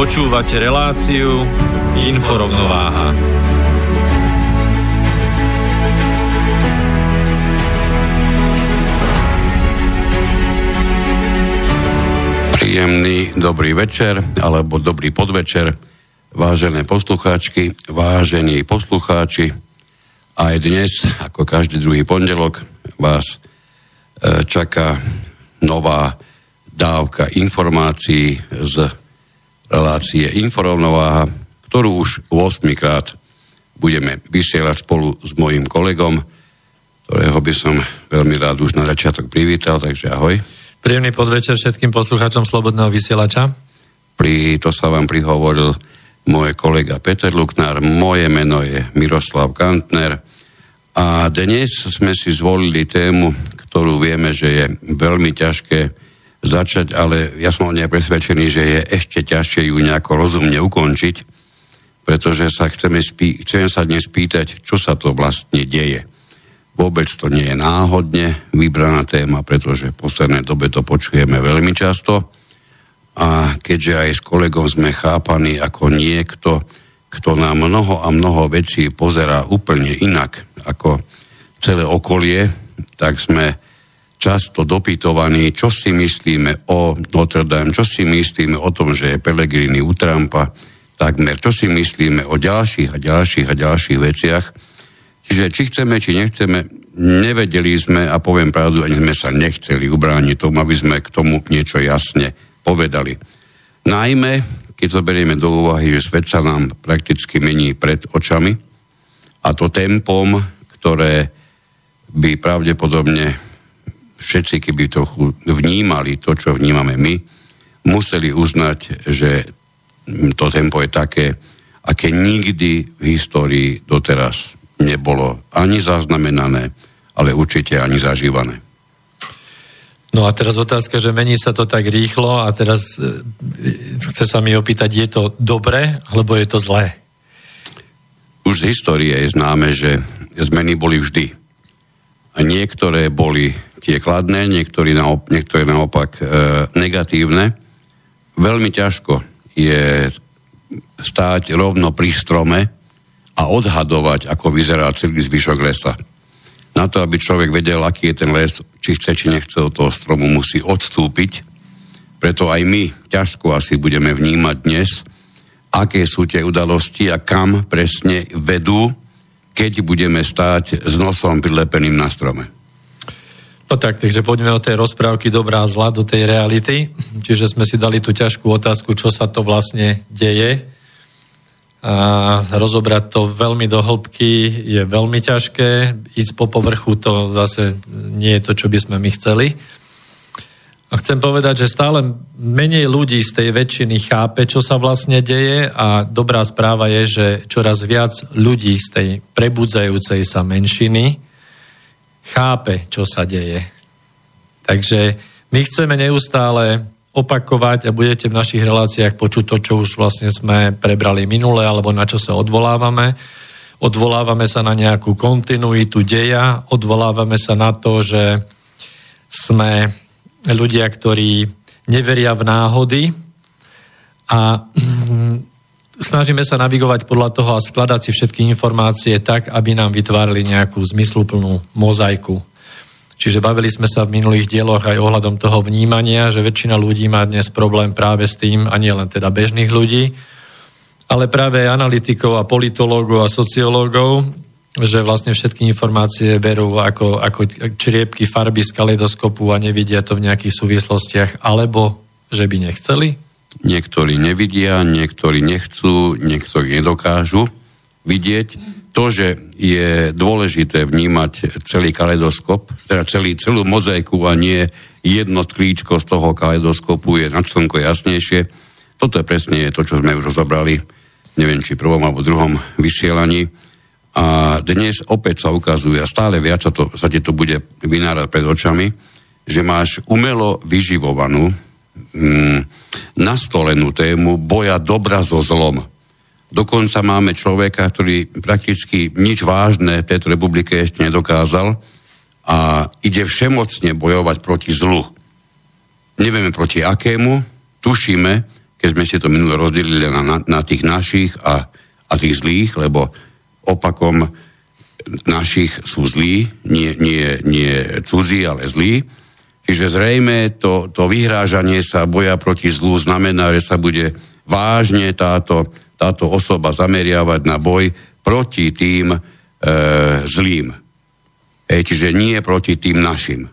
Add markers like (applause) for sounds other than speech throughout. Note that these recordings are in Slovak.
Počúvate reláciu Inforovnováha. Príjemný dobrý večer alebo dobrý podvečer, vážené poslucháčky, vážení poslucháči. Aj dnes, ako každý druhý pondelok, vás e, čaká nová dávka informácií z relácie Inforovnováha, ktorú už 8 krát budeme vysielať spolu s mojim kolegom, ktorého by som veľmi rád už na začiatok privítal, takže ahoj. Príjemný podvečer všetkým poslucháčom Slobodného vysielača. Pri to sa vám prihovoril môj kolega Peter Luknár, moje meno je Miroslav Kantner a dnes sme si zvolili tému, ktorú vieme, že je veľmi ťažké začať, ale ja som o presvedčený, že je ešte ťažšie ju nejako rozumne ukončiť, pretože sa chceme, spí- chceme sa dnes spýtať, čo sa to vlastne deje. Vôbec to nie je náhodne vybraná téma, pretože v poslednej dobe to počujeme veľmi často a keďže aj s kolegom sme chápaní ako niekto, kto na mnoho a mnoho vecí pozerá úplne inak ako celé okolie, tak sme často dopytovaní, čo si myslíme o Notre Dame, čo si myslíme o tom, že je Pelegrini u Trumpa, takmer, čo si myslíme o ďalších a ďalších a ďalších veciach. Čiže či chceme, či nechceme, nevedeli sme a poviem pravdu, ani sme sa nechceli ubrániť tomu, aby sme k tomu niečo jasne povedali. Najmä, keď zoberieme do úvahy, že svet sa nám prakticky mení pred očami a to tempom, ktoré by pravdepodobne všetci, keby trochu vnímali to, čo vnímame my, museli uznať, že to tempo je také, aké nikdy v histórii doteraz nebolo ani zaznamenané, ale určite ani zažívané. No a teraz otázka, že mení sa to tak rýchlo a teraz e, chce sa mi opýtať, je to dobré alebo je to zlé? Už z histórie je známe, že zmeny boli vždy. A niektoré boli tie kladné, niektorí naop- niektoré naopak e, negatívne. Veľmi ťažko je stáť rovno pri strome a odhadovať, ako vyzerá celý zvyšok lesa. Na to, aby človek vedel, aký je ten les, či chce, či nechce od toho stromu, musí odstúpiť. Preto aj my ťažko asi budeme vnímať dnes, aké sú tie udalosti a kam presne vedú, keď budeme stáť s nosom prilepeným na strome. No tak, takže poďme od tej rozprávky dobrá a zla do tej reality. Čiže sme si dali tú ťažkú otázku, čo sa to vlastne deje. A rozobrať to veľmi do hĺbky je veľmi ťažké. Ísť po povrchu to zase nie je to, čo by sme my chceli. A chcem povedať, že stále menej ľudí z tej väčšiny chápe, čo sa vlastne deje a dobrá správa je, že čoraz viac ľudí z tej prebudzajúcej sa menšiny chápe, čo sa deje. Takže my chceme neustále opakovať a budete v našich reláciách počuť to, čo už vlastne sme prebrali minule alebo na čo sa odvolávame. Odvolávame sa na nejakú kontinuitu deja, odvolávame sa na to, že sme ľudia, ktorí neveria v náhody a snažíme sa navigovať podľa toho a skladať si všetky informácie tak, aby nám vytvárali nejakú zmysluplnú mozaiku. Čiže bavili sme sa v minulých dieloch aj ohľadom toho vnímania, že väčšina ľudí má dnes problém práve s tým, a nie len teda bežných ľudí, ale práve analytikov a politológov a sociológov, že vlastne všetky informácie berú ako, ako čriepky farby z kaleidoskopu a nevidia to v nejakých súvislostiach, alebo že by nechceli? Niektorí nevidia, niektorí nechcú, niektorí nedokážu vidieť. To, že je dôležité vnímať celý kaleidoskop, teda celý, celú mozaiku a nie jedno klíčko z toho kaleidoskopu je na slnko jasnejšie. Toto je presne to, čo sme už rozobrali, neviem, či prvom alebo druhom vysielaní. A dnes opäť sa ukazuje, a stále viac sa, to, sa ti to bude vynárať pred očami, že máš umelo vyživovanú, mm, nastolenú tému boja dobra so zlom. Dokonca máme človeka, ktorý prakticky nič vážne v tejto republike ešte nedokázal a ide všemocne bojovať proti zlu. Nevieme proti akému, tušíme, keď sme si to minule rozdelili na, na, na tých našich a, a tých zlých, lebo opakom našich sú zlí, nie, nie, nie cudzí, ale zlí. Čiže zrejme to, to vyhrážanie sa boja proti zlu znamená, že sa bude vážne táto táto osoba zameriavať na boj proti tým e, zlým. E, čiže nie proti tým našim.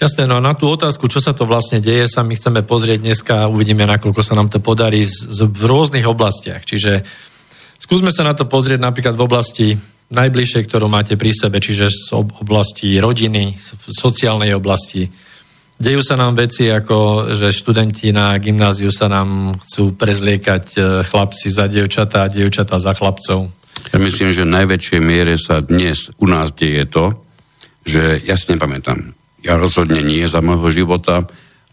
Jasné, no a na tú otázku, čo sa to vlastne deje, sa my chceme pozrieť dneska a uvidíme, nakoľko sa nám to podarí z, z, v rôznych oblastiach. Čiže skúsme sa na to pozrieť napríklad v oblasti najbližšej, ktorú máte pri sebe, čiže z oblasti rodiny, v sociálnej oblasti, Dejú sa nám veci ako, že študenti na gymnáziu sa nám chcú prezliekať e, chlapci za dievčatá a dievčatá za chlapcov. Ja myslím, že v najväčšej miere sa dnes u nás deje to, že ja si nepamätám, ja rozhodne nie za môjho života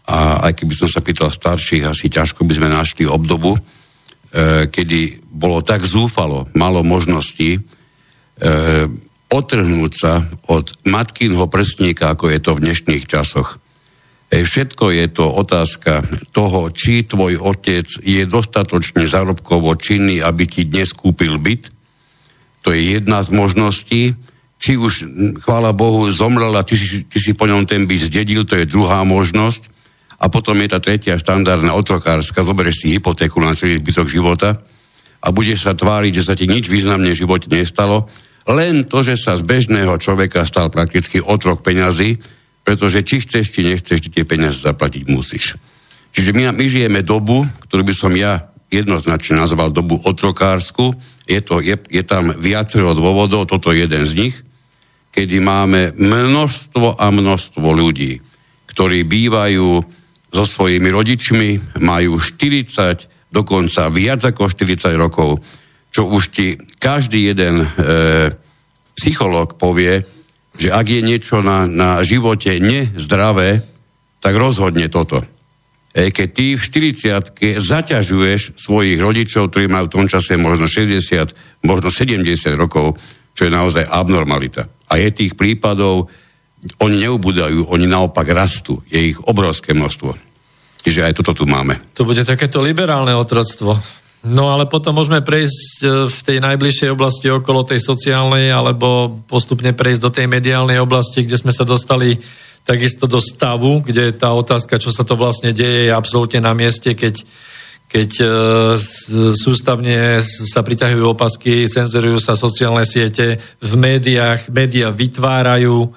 a aj keby som sa pýtal starších, asi ťažko by sme našli obdobu, e, kedy bolo tak zúfalo, malo možností otrhnúť sa od matkynho prstníka, ako je to v dnešných časoch. E, všetko je to otázka toho, či tvoj otec je dostatočne zárobkovo činný, aby ti dnes kúpil byt. To je jedna z možností. Či už, chvála Bohu, zomrel a ty si, ty si po ňom ten byt zdedil, to je druhá možnosť. A potom je tá tretia štandardná otrokárska, zoberieš si hypotéku na celý zbytok života a budeš sa tváriť, že sa ti nič významne v živote nestalo, len to, že sa z bežného človeka stal prakticky otrok peňazí, pretože či chceš, či nechceš, tie peniaze zaplatiť musíš. Čiže my, my žijeme dobu, ktorú by som ja jednoznačne nazval dobu otrokársku. Je, to, je, je tam viacero dôvodov, toto je jeden z nich, kedy máme množstvo a množstvo ľudí, ktorí bývajú so svojimi rodičmi, majú 40, dokonca viac ako 40 rokov, čo už ti každý jeden e, psychológ povie, že ak je niečo na, na živote nezdravé, tak rozhodne toto. E, keď ty v 40 zaťažuješ svojich rodičov, ktorí majú v tom čase možno 60, možno 70 rokov, čo je naozaj abnormalita. A je tých prípadov, oni neubúdajú, oni naopak rastú. Je ich obrovské množstvo. Čiže aj toto tu máme. To bude takéto liberálne otroctvo. No ale potom môžeme prejsť e, v tej najbližšej oblasti okolo tej sociálnej alebo postupne prejsť do tej mediálnej oblasti, kde sme sa dostali takisto do stavu, kde tá otázka, čo sa to vlastne deje, je absolútne na mieste, keď, keď e, sústavne sa priťahujú opasky, cenzurujú sa sociálne siete, v médiách, médiá vytvárajú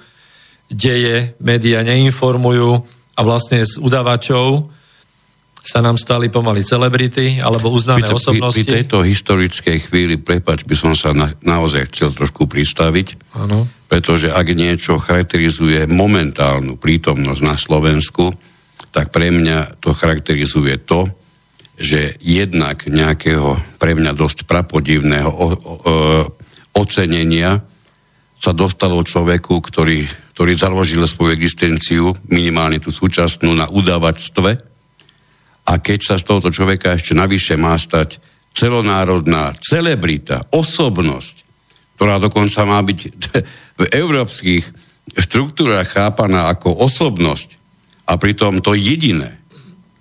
deje, médiá neinformujú a vlastne z udavačov sa nám stali pomaly celebrity alebo uznané pri, osobnosti. Pri, pri tejto historickej chvíli, prepač, by som sa na, naozaj chcel trošku pristaviť, ano. pretože ak niečo charakterizuje momentálnu prítomnosť na Slovensku, tak pre mňa to charakterizuje to, že jednak nejakého pre mňa dosť prapodivného o, o, o, ocenenia sa dostalo človeku, ktorý, ktorý založil svoju existenciu, minimálne tú súčasnú, na udávačstve, a keď sa z tohoto človeka ešte navyše má stať celonárodná celebrita, osobnosť, ktorá dokonca má byť (laughs) v európskych štruktúrach chápaná ako osobnosť a pritom to jediné,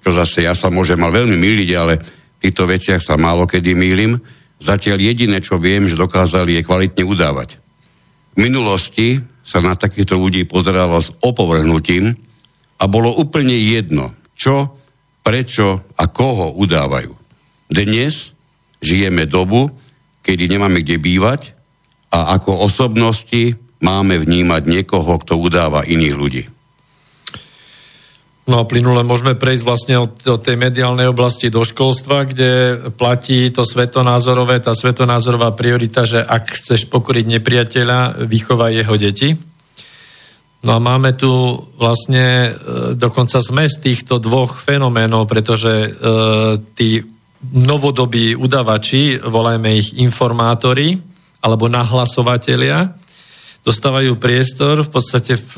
čo zase ja sa môžem mal veľmi miliť, ale v týchto veciach sa málo kedy mýlim, zatiaľ jediné, čo viem, že dokázali je kvalitne udávať. V minulosti sa na takýchto ľudí pozeralo s opovrhnutím a bolo úplne jedno, čo prečo a koho udávajú. Dnes žijeme dobu, kedy nemáme kde bývať a ako osobnosti máme vnímať niekoho, kto udáva iných ľudí. No a plynule môžeme prejsť vlastne od, od tej mediálnej oblasti do školstva, kde platí to svetonázorové, tá svetonázorová priorita, že ak chceš pokoriť nepriateľa, vychovaj jeho deti. No a máme tu vlastne e, dokonca zmes týchto dvoch fenoménov, pretože e, tí novodobí udavači, volajme ich informátori, alebo nahlasovatelia, dostávajú priestor v podstate v,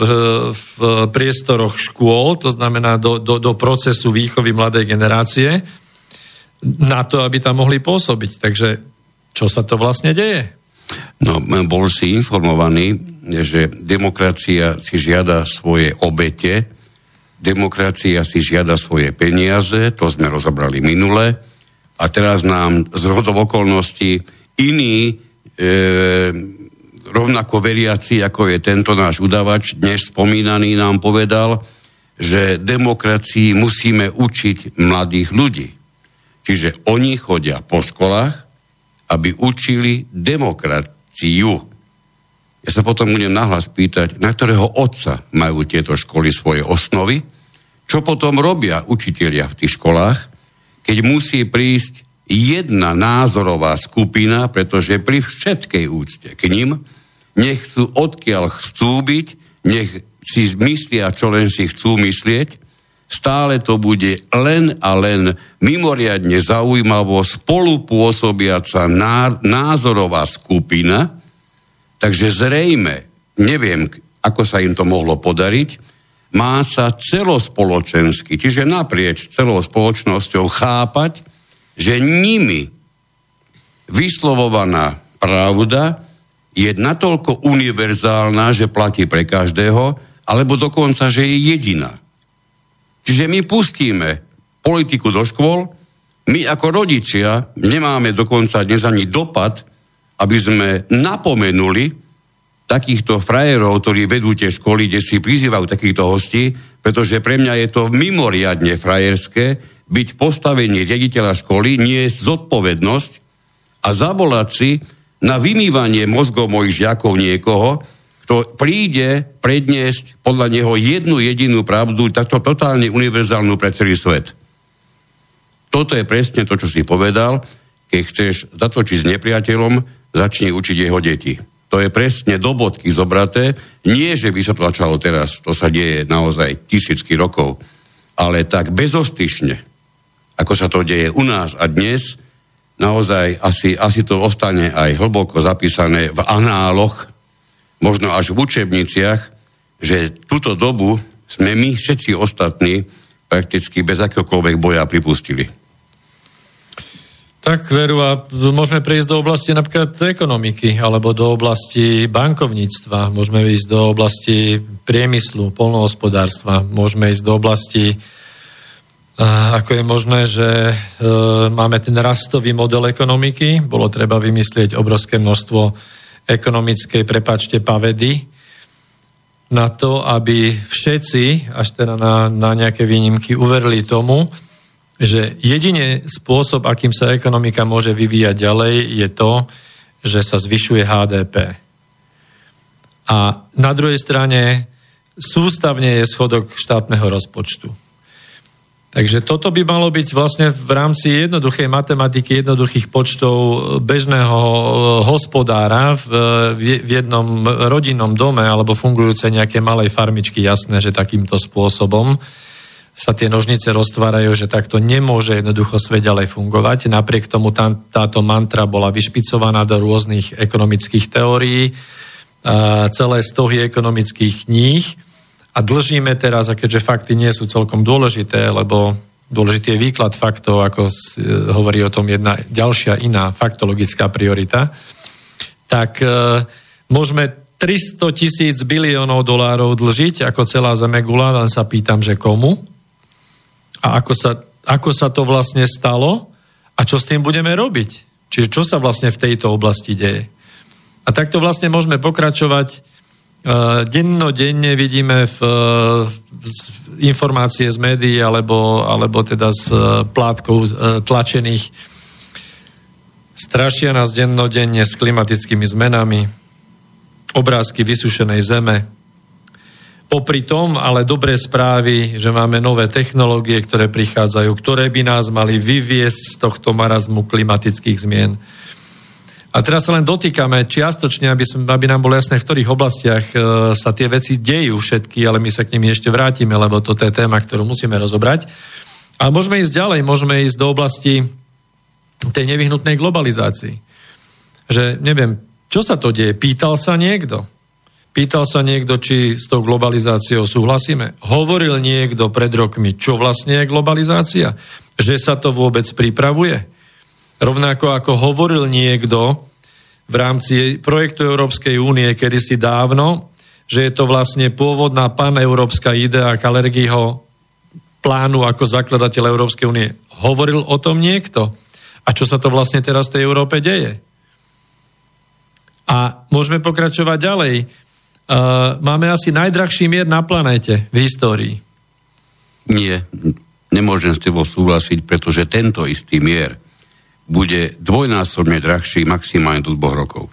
v priestoroch škôl, to znamená do, do, do procesu výchovy mladej generácie, na to, aby tam mohli pôsobiť. Takže čo sa to vlastne deje? No, bol si informovaný, že demokracia si žiada svoje obete, demokracia si žiada svoje peniaze, to sme rozobrali minule, a teraz nám z rodov okolností iní e, rovnako veriaci, ako je tento náš udavač, dnes spomínaný nám povedal, že demokracii musíme učiť mladých ľudí. Čiže oni chodia po školách, aby učili demokraciu ciu. Ja sa potom budem nahlas pýtať, na ktorého otca majú tieto školy svoje osnovy, čo potom robia učitelia v tých školách, keď musí prísť jedna názorová skupina, pretože pri všetkej úcte k ním nechcú odkiaľ chcú byť, nech si myslia, čo len si chcú myslieť, stále to bude len a len mimoriadne zaujímavo spolupôsobiaca názorová skupina, takže zrejme, neviem, ako sa im to mohlo podariť, má sa celospoločensky, čiže naprieč celou spoločnosťou chápať, že nimi vyslovovaná pravda je natoľko univerzálna, že platí pre každého, alebo dokonca, že je jediná. Čiže my pustíme politiku do škôl, my ako rodičia nemáme dokonca dnes ani dopad, aby sme napomenuli takýchto frajerov, ktorí vedú tie školy, kde si prizývajú takýchto hostí, pretože pre mňa je to mimoriadne frajerské byť postavenie riaditeľa školy, nie je zodpovednosť a zavolať si na vymývanie mozgov mojich žiakov niekoho, kto príde predniesť podľa neho jednu jedinú pravdu, takto totálne univerzálnu pre celý svet. Toto je presne to, čo si povedal. Keď chceš zatočiť s nepriateľom, začni učiť jeho deti. To je presne do bodky zobraté. Nie, že by sa tlačalo teraz, to sa deje naozaj tisícky rokov, ale tak bezostyšne, ako sa to deje u nás a dnes, naozaj asi, asi to ostane aj hlboko zapísané v análoch možno až v učebniciach, že túto dobu sme my všetci ostatní prakticky bez akéhokoľvek boja pripustili. Tak veru a môžeme prejsť do oblasti napríklad ekonomiky alebo do oblasti bankovníctva, môžeme ísť do oblasti priemyslu, polnohospodárstva, môžeme ísť do oblasti ako je možné, že e, máme ten rastový model ekonomiky, bolo treba vymyslieť obrovské množstvo ekonomickej, prepačte, pavedy, na to, aby všetci, až teda na, na nejaké výnimky, uverili tomu, že jedine spôsob, akým sa ekonomika môže vyvíjať ďalej, je to, že sa zvyšuje HDP. A na druhej strane sústavne je schodok štátneho rozpočtu. Takže toto by malo byť vlastne v rámci jednoduchej matematiky, jednoduchých počtov bežného e, hospodára v, v jednom rodinnom dome alebo fungujúce nejaké malej farmičky jasné, že takýmto spôsobom sa tie nožnice roztvárajú, že takto nemôže jednoducho svet ďalej fungovať. Napriek tomu tam, táto mantra bola vyšpicovaná do rôznych ekonomických teórií, celé stohy ekonomických kníh a dlžíme teraz, a keďže fakty nie sú celkom dôležité, lebo dôležitý je výklad faktov, ako hovorí o tom jedna ďalšia iná faktologická priorita, tak e, môžeme 300 tisíc biliónov dolárov dlžiť ako celá Zemegula, len sa pýtam, že komu a ako sa, ako sa to vlastne stalo a čo s tým budeme robiť. Čiže čo sa vlastne v tejto oblasti deje. A takto vlastne môžeme pokračovať dennodenne vidíme v, informácie z médií alebo, alebo teda z eh, plátkov eh, tlačených Strašia nás dennodenne s klimatickými zmenami, obrázky vysušenej zeme. Popri tom ale dobré správy, že máme nové technológie, ktoré prichádzajú, ktoré by nás mali vyviesť z tohto marazmu klimatických zmien. A teraz sa len dotýkame čiastočne, aby, som, aby nám bolo jasné, v ktorých oblastiach e, sa tie veci dejú všetky, ale my sa k nimi ešte vrátime, lebo toto je téma, ktorú musíme rozobrať. A môžeme ísť ďalej, môžeme ísť do oblasti tej nevyhnutnej globalizácii. Že neviem, čo sa to deje? Pýtal sa niekto? Pýtal sa niekto, či s tou globalizáciou súhlasíme? Hovoril niekto pred rokmi, čo vlastne je globalizácia? Že sa to vôbec pripravuje? Rovnako ako hovoril niekto v rámci projektu Európskej únie kedysi dávno, že je to vlastne pôvodná paneurópska idea Kalergyho plánu ako zakladateľ Európskej únie. Hovoril o tom niekto? A čo sa to vlastne teraz v tej Európe deje? A môžeme pokračovať ďalej. Uh, máme asi najdrahší mier na planéte v histórii. Nie, nemôžem s tebou súhlasiť, pretože tento istý mier bude dvojnásobne drahší maximálne do dvoch rokov.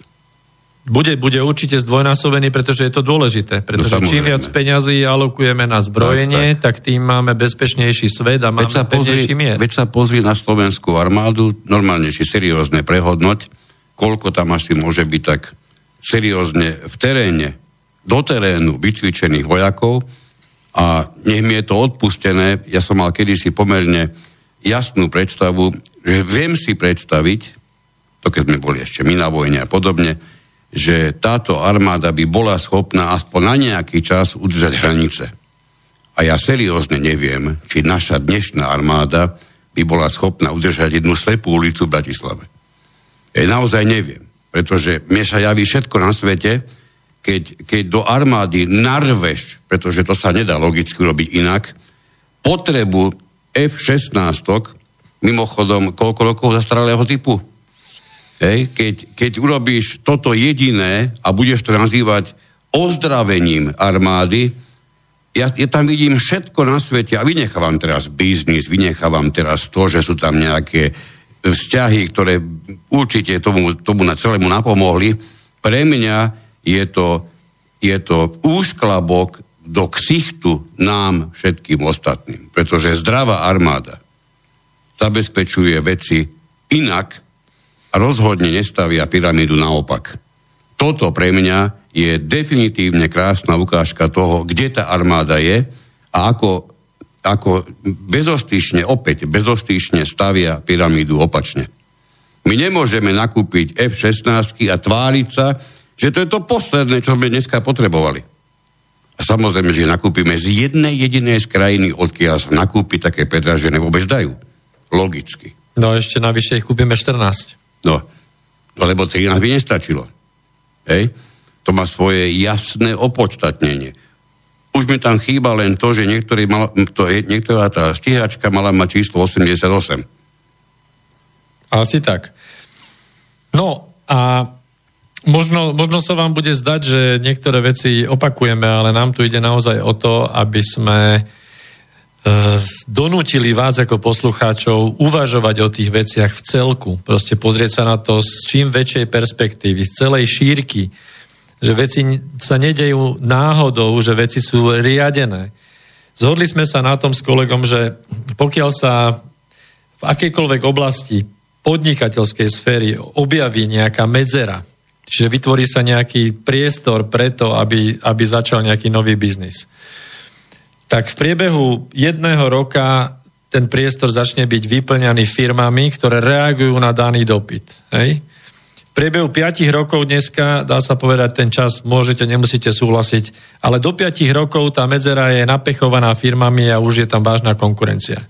Bude, bude určite zdvojnásobený, pretože je to dôležité. Pretože no, čím viac peňazí alokujeme na zbrojenie, tak, tak. tak tým máme bezpečnejší svet a máme veď sa pozri, mier. Veď sa pozri na slovenskú armádu, normálne si seriózne prehodnoť, koľko tam asi môže byť tak seriózne v teréne, do terénu vycvičených vojakov a nech mi je to odpustené, ja som mal kedysi pomerne jasnú predstavu, že viem si predstaviť, to keď sme boli ešte my na vojne a podobne, že táto armáda by bola schopná aspoň na nejaký čas udržať hranice. A ja seriózne neviem, či naša dnešná armáda by bola schopná udržať jednu slepú ulicu v Bratislave. Ja naozaj neviem, pretože mne sa javí všetko na svete, keď, keď do armády narveš, pretože to sa nedá logicky robiť inak, potrebu F-16, mimochodom, koľko rokov zastaralého typu? Hej, keď, keď urobíš toto jediné a budeš to nazývať ozdravením armády, ja, ja tam vidím všetko na svete a vynechávam teraz biznis, vynechávam teraz to, že sú tam nejaké vzťahy, ktoré určite tomu, tomu na celému napomohli. Pre mňa je to, je to úšklabok do ksichtu nám všetkým ostatným. Pretože zdravá armáda zabezpečuje veci inak, rozhodne nestavia pyramídu naopak. Toto pre mňa je definitívne krásna ukážka toho, kde tá armáda je a ako, ako bezostyšne, opäť bezostyšne stavia pyramídu opačne. My nemôžeme nakúpiť F-16 a tváriť sa, že to je to posledné, čo sme dneska potrebovali. A samozrejme, že nakúpime z jednej jedinej z krajiny, odkiaľ sa nakúpi také pedražené vôbec dajú. Logicky. No ešte navyše ich kúpime 14. No, no lebo 13 by nestačilo. Hej? To má svoje jasné opodstatnenie. Už mi tam chýba len to, že niektorý mal, to je, niektorá tá stíhačka mala mať číslo 88. Asi tak. No a možno, možno sa vám bude zdať, že niektoré veci opakujeme, ale nám tu ide naozaj o to, aby sme donútili vás ako poslucháčov uvažovať o tých veciach v celku. Proste pozrieť sa na to z čím väčšej perspektívy, z celej šírky. Že veci sa nedejú náhodou, že veci sú riadené. Zhodli sme sa na tom s kolegom, že pokiaľ sa v akejkoľvek oblasti podnikateľskej sféry objaví nejaká medzera, čiže vytvorí sa nejaký priestor preto, aby, aby začal nejaký nový biznis, tak v priebehu jedného roka ten priestor začne byť vyplňaný firmami, ktoré reagujú na daný dopyt. Hej? V priebehu 5 rokov dneska, dá sa povedať, ten čas môžete, nemusíte súhlasiť, ale do 5 rokov tá medzera je napechovaná firmami a už je tam vážna konkurencia.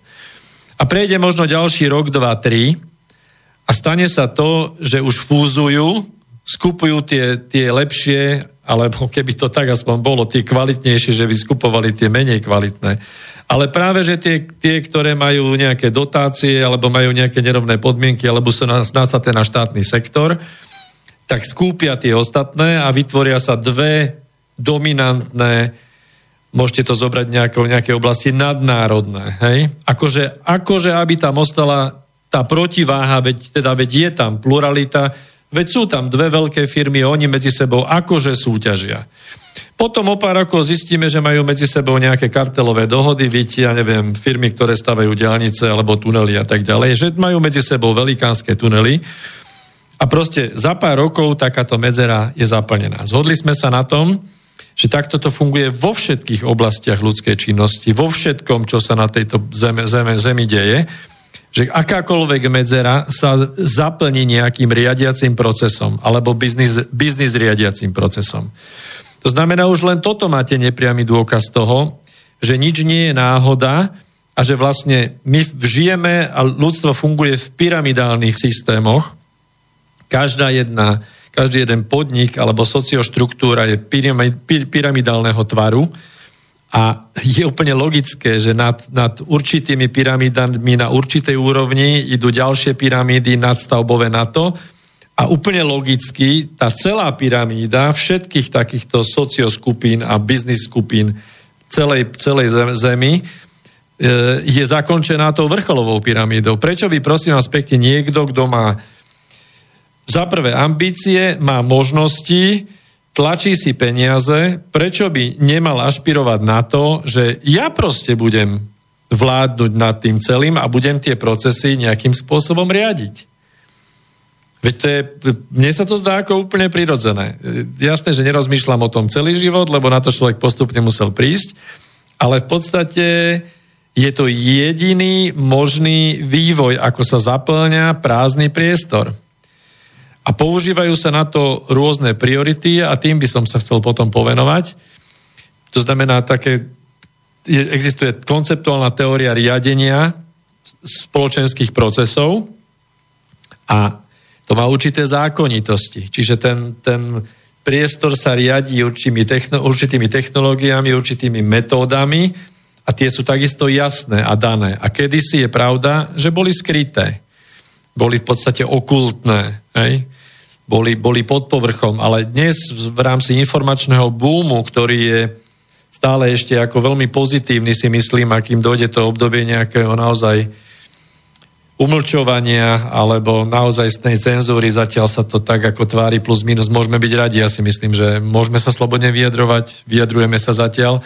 A prejde možno ďalší rok, 2, 3 a stane sa to, že už fúzujú, skupujú tie, tie lepšie alebo keby to tak aspoň bolo, tie kvalitnejšie, že by skupovali tie menej kvalitné. Ale práve, že tie, tie, ktoré majú nejaké dotácie, alebo majú nejaké nerovné podmienky, alebo sú nasaté na štátny sektor, tak skúpia tie ostatné a vytvoria sa dve dominantné, môžete to zobrať v nejakej oblasti nadnárodné. Hej? Akože, akože, aby tam ostala tá protiváha, veď, teda, veď je tam pluralita, veď sú tam dve veľké firmy, oni medzi sebou akože súťažia. Potom o pár rokov zistíme, že majú medzi sebou nejaké kartelové dohody, víte, ja neviem, firmy, ktoré stavajú diálnice alebo tunely a tak ďalej, že majú medzi sebou velikánske tunely a proste za pár rokov takáto medzera je zaplnená. Zhodli sme sa na tom, že takto to funguje vo všetkých oblastiach ľudskej činnosti, vo všetkom, čo sa na tejto zeme, zeme, zemi deje že akákoľvek medzera sa zaplní nejakým riadiacím procesom alebo biznis, biznis riadiacím procesom. To znamená, už len toto máte nepriamy dôkaz toho, že nič nie je náhoda a že vlastne my žijeme a ľudstvo funguje v pyramidálnych systémoch. Každá jedna, každý jeden podnik alebo socioštruktúra je pyramidálneho tvaru a je úplne logické, že nad, nad určitými pyramidami na určitej úrovni idú ďalšie pyramídy nadstavbové na to. A úplne logicky tá celá pyramída všetkých takýchto socioskupín a biznis skupín celej, celej zemi e, je zakončená tou vrcholovou pyramídou. Prečo by, prosím vás pekne, niekto, kto má za prvé ambície, má možnosti, tlačí si peniaze, prečo by nemal ašpirovať na to, že ja proste budem vládnuť nad tým celým a budem tie procesy nejakým spôsobom riadiť. Veď to je, mne sa to zdá ako úplne prirodzené. Jasné, že nerozmýšľam o tom celý život, lebo na to človek postupne musel prísť, ale v podstate je to jediný možný vývoj, ako sa zaplňa prázdny priestor. A používajú sa na to rôzne priority a tým by som sa chcel potom povenovať. To znamená, také, existuje konceptuálna teória riadenia spoločenských procesov a to má určité zákonitosti. Čiže ten, ten priestor sa riadí určitými, techno, určitými technológiami, určitými metódami a tie sú takisto jasné a dané. A kedysi je pravda, že boli skryté. Boli v podstate okultné. Hej? Boli, boli pod povrchom, ale dnes v rámci informačného búmu, ktorý je stále ešte ako veľmi pozitívny, si myslím, akým dojde to obdobie nejakého naozaj umlčovania alebo naozaj tej cenzúry, zatiaľ sa to tak ako tvári plus minus, môžeme byť radi, ja si myslím, že môžeme sa slobodne vyjadrovať, vyjadrujeme sa zatiaľ,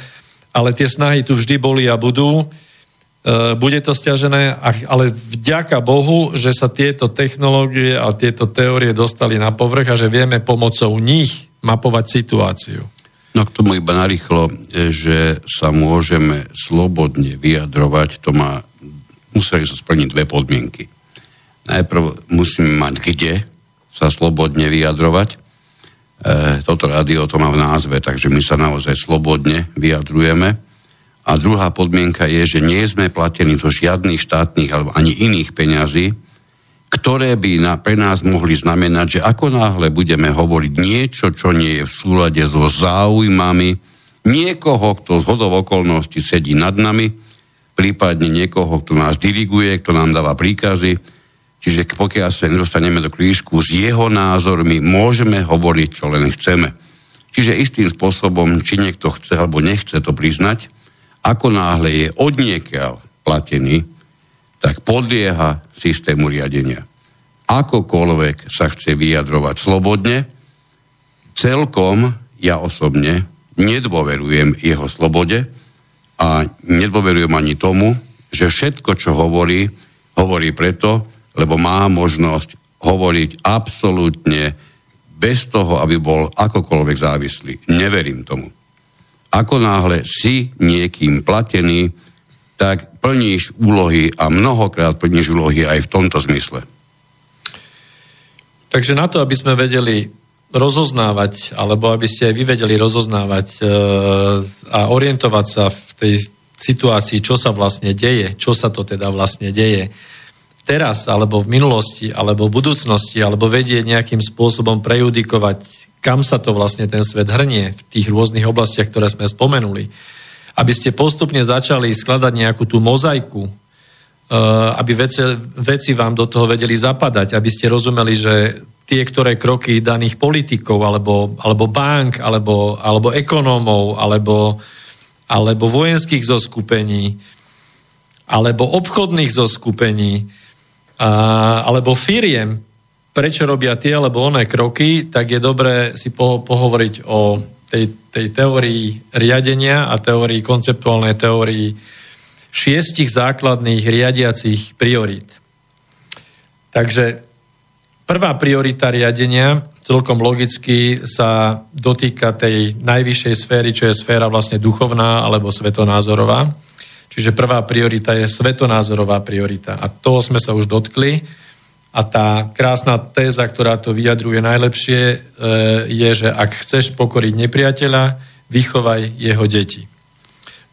ale tie snahy tu vždy boli a budú bude to stiažené, ale vďaka Bohu, že sa tieto technológie a tieto teórie dostali na povrch a že vieme pomocou nich mapovať situáciu. No k tomu iba narýchlo, e, že sa môžeme slobodne vyjadrovať, to má, museli sa splniť dve podmienky. Najprv musíme mať kde sa slobodne vyjadrovať. E, toto rádio to má v názve, takže my sa naozaj slobodne vyjadrujeme. A druhá podmienka je, že nie sme platení zo žiadnych štátnych alebo ani iných peňazí, ktoré by na, pre nás mohli znamenať, že ako náhle budeme hovoriť niečo, čo nie je v súlade so záujmami niekoho, kto z hodov okolností sedí nad nami, prípadne niekoho, kto nás diriguje, kto nám dáva príkazy, čiže pokiaľ sa nedostaneme do krížku s jeho názormi, môžeme hovoriť, čo len chceme. Čiže istým spôsobom, či niekto chce alebo nechce to priznať, ako náhle je odniekiaľ platený, tak podlieha systému riadenia. Akokoľvek sa chce vyjadrovať slobodne, celkom ja osobne nedôverujem jeho slobode a nedôverujem ani tomu, že všetko, čo hovorí, hovorí preto, lebo má možnosť hovoriť absolútne bez toho, aby bol akokoľvek závislý. Neverím tomu. Ako náhle si niekým platený, tak plníš úlohy a mnohokrát plníš úlohy aj v tomto zmysle. Takže na to, aby sme vedeli rozoznávať, alebo aby ste aj vy vedeli rozoznávať e, a orientovať sa v tej situácii, čo sa vlastne deje, čo sa to teda vlastne deje teraz, alebo v minulosti, alebo v budúcnosti, alebo vedieť nejakým spôsobom prejudikovať kam sa to vlastne ten svet hrnie v tých rôznych oblastiach, ktoré sme spomenuli. Aby ste postupne začali skladať nejakú tú mozaiku, eh, aby veci, veci vám do toho vedeli zapadať, aby ste rozumeli, že tie, ktoré kroky daných politikov, alebo, alebo bank, alebo, alebo ekonómov, alebo, alebo vojenských zoskupení, alebo obchodných zoskupení, alebo firiem, prečo robia tie alebo oné kroky, tak je dobré si po, pohovoriť o tej, tej teórii riadenia a teórii, konceptuálnej teórii šiestich základných riadiacich priorít. Takže prvá priorita riadenia celkom logicky sa dotýka tej najvyššej sféry, čo je sféra vlastne duchovná alebo svetonázorová. Čiže prvá priorita je svetonázorová priorita. A toho sme sa už dotkli. A tá krásna téza, ktorá to vyjadruje najlepšie, e, je, že ak chceš pokoriť nepriateľa, vychovaj jeho deti.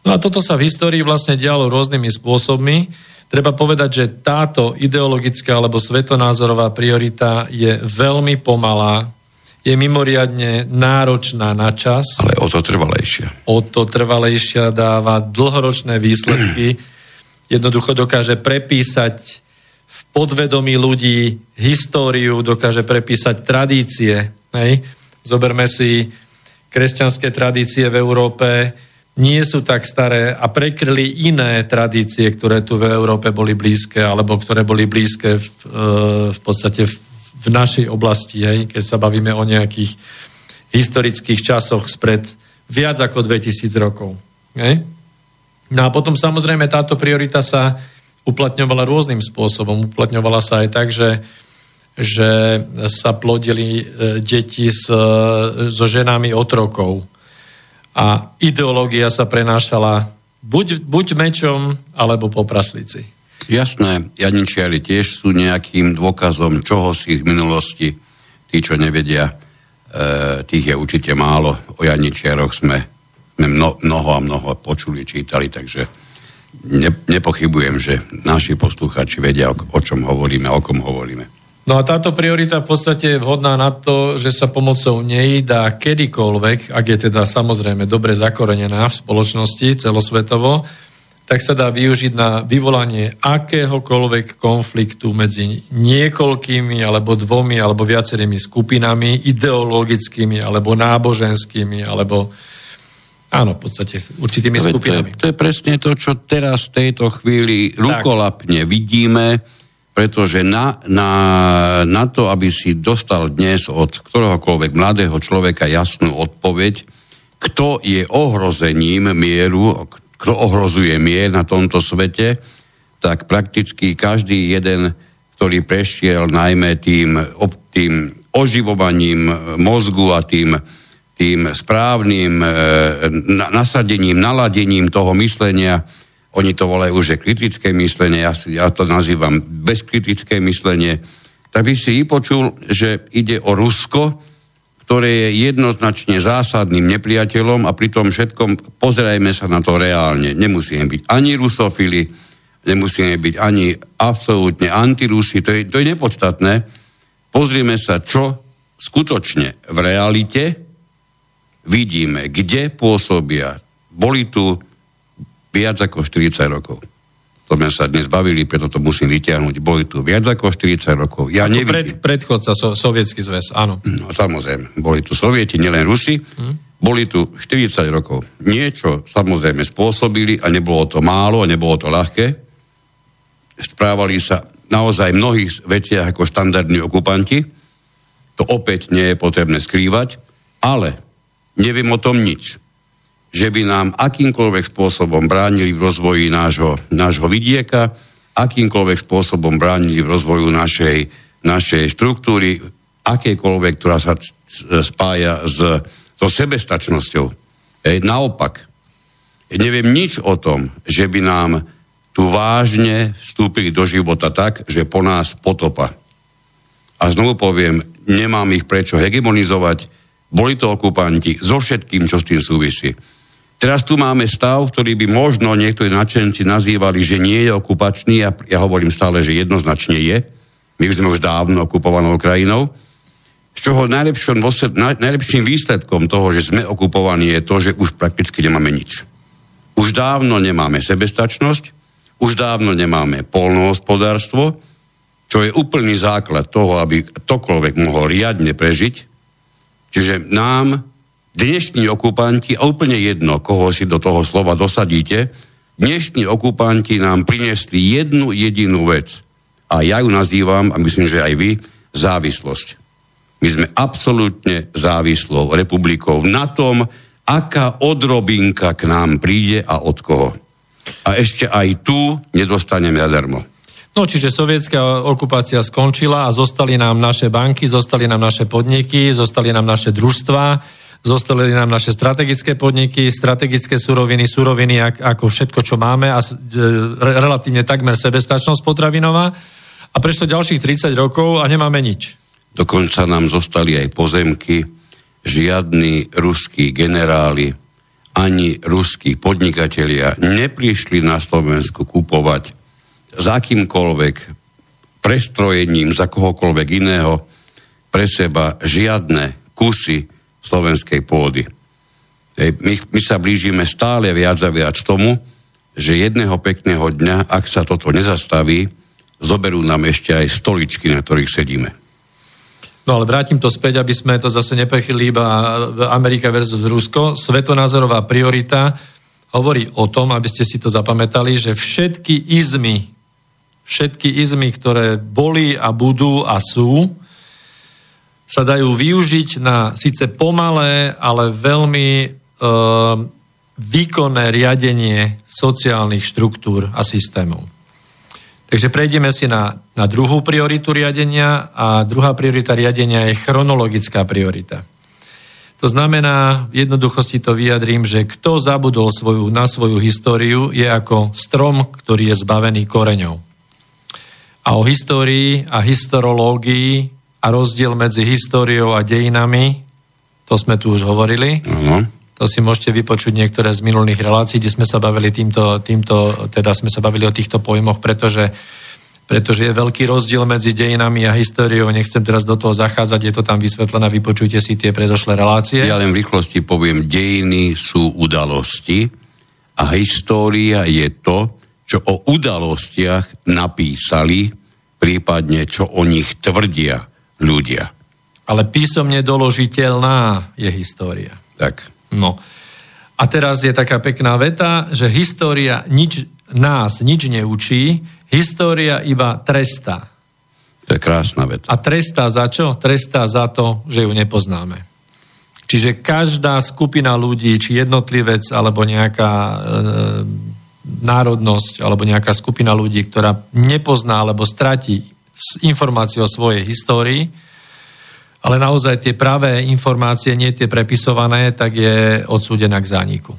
No a toto sa v histórii vlastne dialo rôznymi spôsobmi. Treba povedať, že táto ideologická alebo svetonázorová priorita je veľmi pomalá, je mimoriadne náročná na čas. Ale o to trvalejšia. O to trvalejšia dáva dlhoročné výsledky. (clears throat) Jednoducho dokáže prepísať podvedomí ľudí históriu, dokáže prepísať tradície. Hej? Zoberme si kresťanské tradície v Európe, nie sú tak staré a prekryli iné tradície, ktoré tu v Európe boli blízke, alebo ktoré boli blízke v, e, v podstate v, v našej oblasti, hej, keď sa bavíme o nejakých historických časoch spred viac ako 2000 rokov. Hej. No a potom samozrejme táto priorita sa uplatňovala rôznym spôsobom. Uplatňovala sa aj tak, že, že sa plodili e, deti s, so ženami otrokov a ideológia sa prenášala buď, buď mečom, alebo po praslici. Jasné, Janičiari tiež sú nejakým dôkazom čoho si v minulosti. Tí, čo nevedia, e, tých je určite málo. O Janičiaroch sme, sme mno, mnoho a mnoho počuli, čítali, takže ne, nepochybujem, že naši posluchači vedia, o, o čom hovoríme, o kom hovoríme. No a táto priorita v podstate je vhodná na to, že sa pomocou nej dá kedykoľvek, ak je teda samozrejme dobre zakorenená v spoločnosti celosvetovo, tak sa dá využiť na vyvolanie akéhokoľvek konfliktu medzi niekoľkými alebo dvomi alebo viacerými skupinami, ideologickými alebo náboženskými alebo áno, v podstate určitými skupinami. To je, to je presne to, čo teraz v tejto chvíli rukolapne vidíme pretože na, na, na to, aby si dostal dnes od ktoréhokoľvek mladého človeka jasnú odpoveď, kto je ohrozením mieru, kto ohrozuje mier na tomto svete, tak prakticky každý jeden, ktorý prešiel najmä tým, tým oživovaním mozgu a tým, tým správnym e, nasadením, naladením toho myslenia, oni to volajú už, že kritické myslenie, ja, ja to nazývam bezkritické myslenie, tak by si vypočul, že ide o Rusko, ktoré je jednoznačne zásadným nepriateľom a pri tom všetkom pozerajme sa na to reálne. Nemusíme byť ani rusofili, nemusíme byť ani absolútne antirusi, to je, to je nepodstatné. Pozrieme sa, čo skutočne v realite vidíme, kde pôsobia. Boli tu viac ako 40 rokov. To sme sa dnes bavili, preto to musím vyťahnuť. Boli tu viac ako 40 rokov. Ja ako pred, predchodca so, sovietský zväz, áno. No samozrejme, boli tu sovieti, nielen Rusi. Hmm. Boli tu 40 rokov. Niečo samozrejme spôsobili a nebolo to málo a nebolo to ľahké. Správali sa naozaj v mnohých veciach ako štandardní okupanti. To opäť nie je potrebné skrývať, ale neviem o tom nič že by nám akýmkoľvek spôsobom bránili v rozvoji nášho, nášho vidieka, akýmkoľvek spôsobom bránili v rozvoju našej, našej štruktúry, akékoľvek, ktorá sa spája s, so sebestačnosťou. E, naopak, neviem nič o tom, že by nám tu vážne vstúpili do života tak, že po nás potopa. A znovu poviem, nemám ich prečo hegemonizovať, boli to okupanti so všetkým, čo s tým súvisí. Teraz tu máme stav, ktorý by možno niektorí nadšenci nazývali, že nie je okupačný. Ja, ja hovorím stále, že jednoznačne je. My sme už dávno okupovanou krajinou. Z čoho najlepším, najlepším výsledkom toho, že sme okupovaní, je to, že už prakticky nemáme nič. Už dávno nemáme sebestačnosť, už dávno nemáme polnohospodárstvo, čo je úplný základ toho, aby ktokoľvek mohol riadne prežiť. Čiže nám dnešní okupanti, a úplne jedno, koho si do toho slova dosadíte, dnešní okupanti nám priniesli jednu jedinú vec. a ja ju nazývam, a myslím, že aj vy, závislosť. My sme absolútne závislou republikou na tom, aká odrobinka k nám príde a od koho. A ešte aj tu nedostaneme zadarmo. No, čiže sovietská okupácia skončila a zostali nám naše banky, zostali nám naše podniky, zostali nám naše družstva, zostali nám naše strategické podniky, strategické suroviny, suroviny ako všetko, čo máme a relatívne takmer sebestačnosť potravinová. A prešlo ďalších 30 rokov a nemáme nič. Dokonca nám zostali aj pozemky, žiadni ruskí generáli, ani ruskí podnikatelia neprišli na Slovensku kupovať s akýmkoľvek prestrojením, za kohokoľvek iného, pre seba žiadne kusy slovenskej pôdy. My, my sa blížime stále viac a viac tomu, že jedného pekného dňa, ak sa toto nezastaví, zoberú nám ešte aj stoličky, na ktorých sedíme. No ale vrátim to späť, aby sme to zase neprechyli iba Amerika versus Rusko. Svetonázorová priorita hovorí o tom, aby ste si to zapamätali, že všetky izmy všetky izmy, ktoré boli a budú a sú, sa dajú využiť na síce pomalé, ale veľmi e, výkonné riadenie sociálnych štruktúr a systémov. Takže prejdeme si na, na druhú prioritu riadenia a druhá priorita riadenia je chronologická priorita. To znamená, v jednoduchosti to vyjadrím, že kto zabudol svoju, na svoju históriu, je ako strom, ktorý je zbavený koreňov a o histórii a historológii a rozdiel medzi históriou a dejinami, to sme tu už hovorili. Uh-huh. To si môžete vypočuť niektoré z minulých relácií, kde sme sa bavili týmto, týmto teda sme sa bavili o týchto pojmoch, pretože pretože je veľký rozdiel medzi dejinami a históriou. Nechcem teraz do toho zachádzať, je to tam vysvetlené, vypočujte si tie predošlé relácie. Ja len v rýchlosti poviem, dejiny sú udalosti a história je to, čo o udalostiach napísali, prípadne čo o nich tvrdia ľudia. Ale písomne doložiteľná je história. Tak. No. A teraz je taká pekná veta, že história nič, nás nič neučí, história iba trestá. To je krásna veta. A trestá za čo? Trestá za to, že ju nepoznáme. Čiže každá skupina ľudí, či jednotlivec, alebo nejaká e, národnosť alebo nejaká skupina ľudí, ktorá nepozná alebo stratí informáciu o svojej histórii, ale naozaj tie pravé informácie, nie tie prepisované, tak je odsúdená k zániku.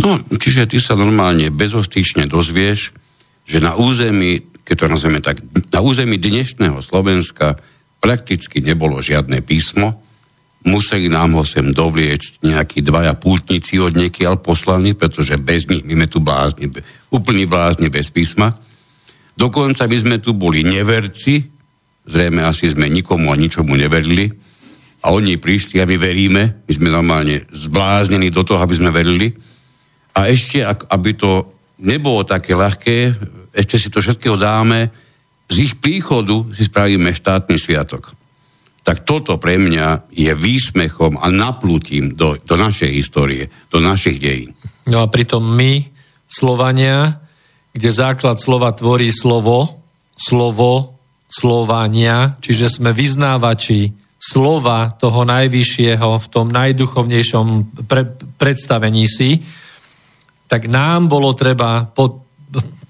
No, čiže ty sa normálne bezostyčne dozvieš, že na území, keď to nazveme tak, na území dnešného Slovenska prakticky nebolo žiadne písmo, museli nám ho sem dovlieť nejakí dvaja pútnici od niekiaľ poslaní, pretože bez nich my sme tu blázni, úplní blázni bez písma. Dokonca my sme tu boli neverci, zrejme asi sme nikomu a ničomu neverili, a oni prišli a my veríme, my sme normálne zbláznení do toho, aby sme verili. A ešte, aby to nebolo také ľahké, ešte si to všetkého dáme, z ich príchodu si spravíme štátny sviatok tak toto pre mňa je výsmechom a naplutím do, do našej histórie, do našich dejín. No a pritom my, Slovania, kde základ slova tvorí slovo, slovo, Slovania, čiže sme vyznávači slova toho najvyššieho v tom najduchovnejšom pre, predstavení si, tak nám bolo treba pod,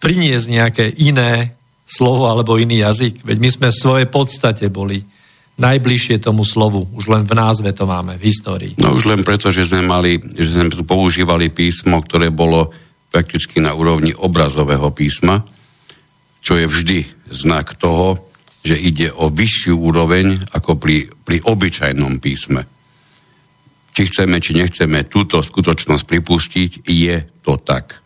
priniesť nejaké iné slovo alebo iný jazyk. Veď my sme v svojej podstate boli najbližšie tomu slovu. Už len v názve to máme, v histórii. No už len preto, že sme mali, že sme tu používali písmo, ktoré bolo prakticky na úrovni obrazového písma, čo je vždy znak toho, že ide o vyššiu úroveň ako pri, pri obyčajnom písme. Či chceme, či nechceme túto skutočnosť pripustiť, je to tak.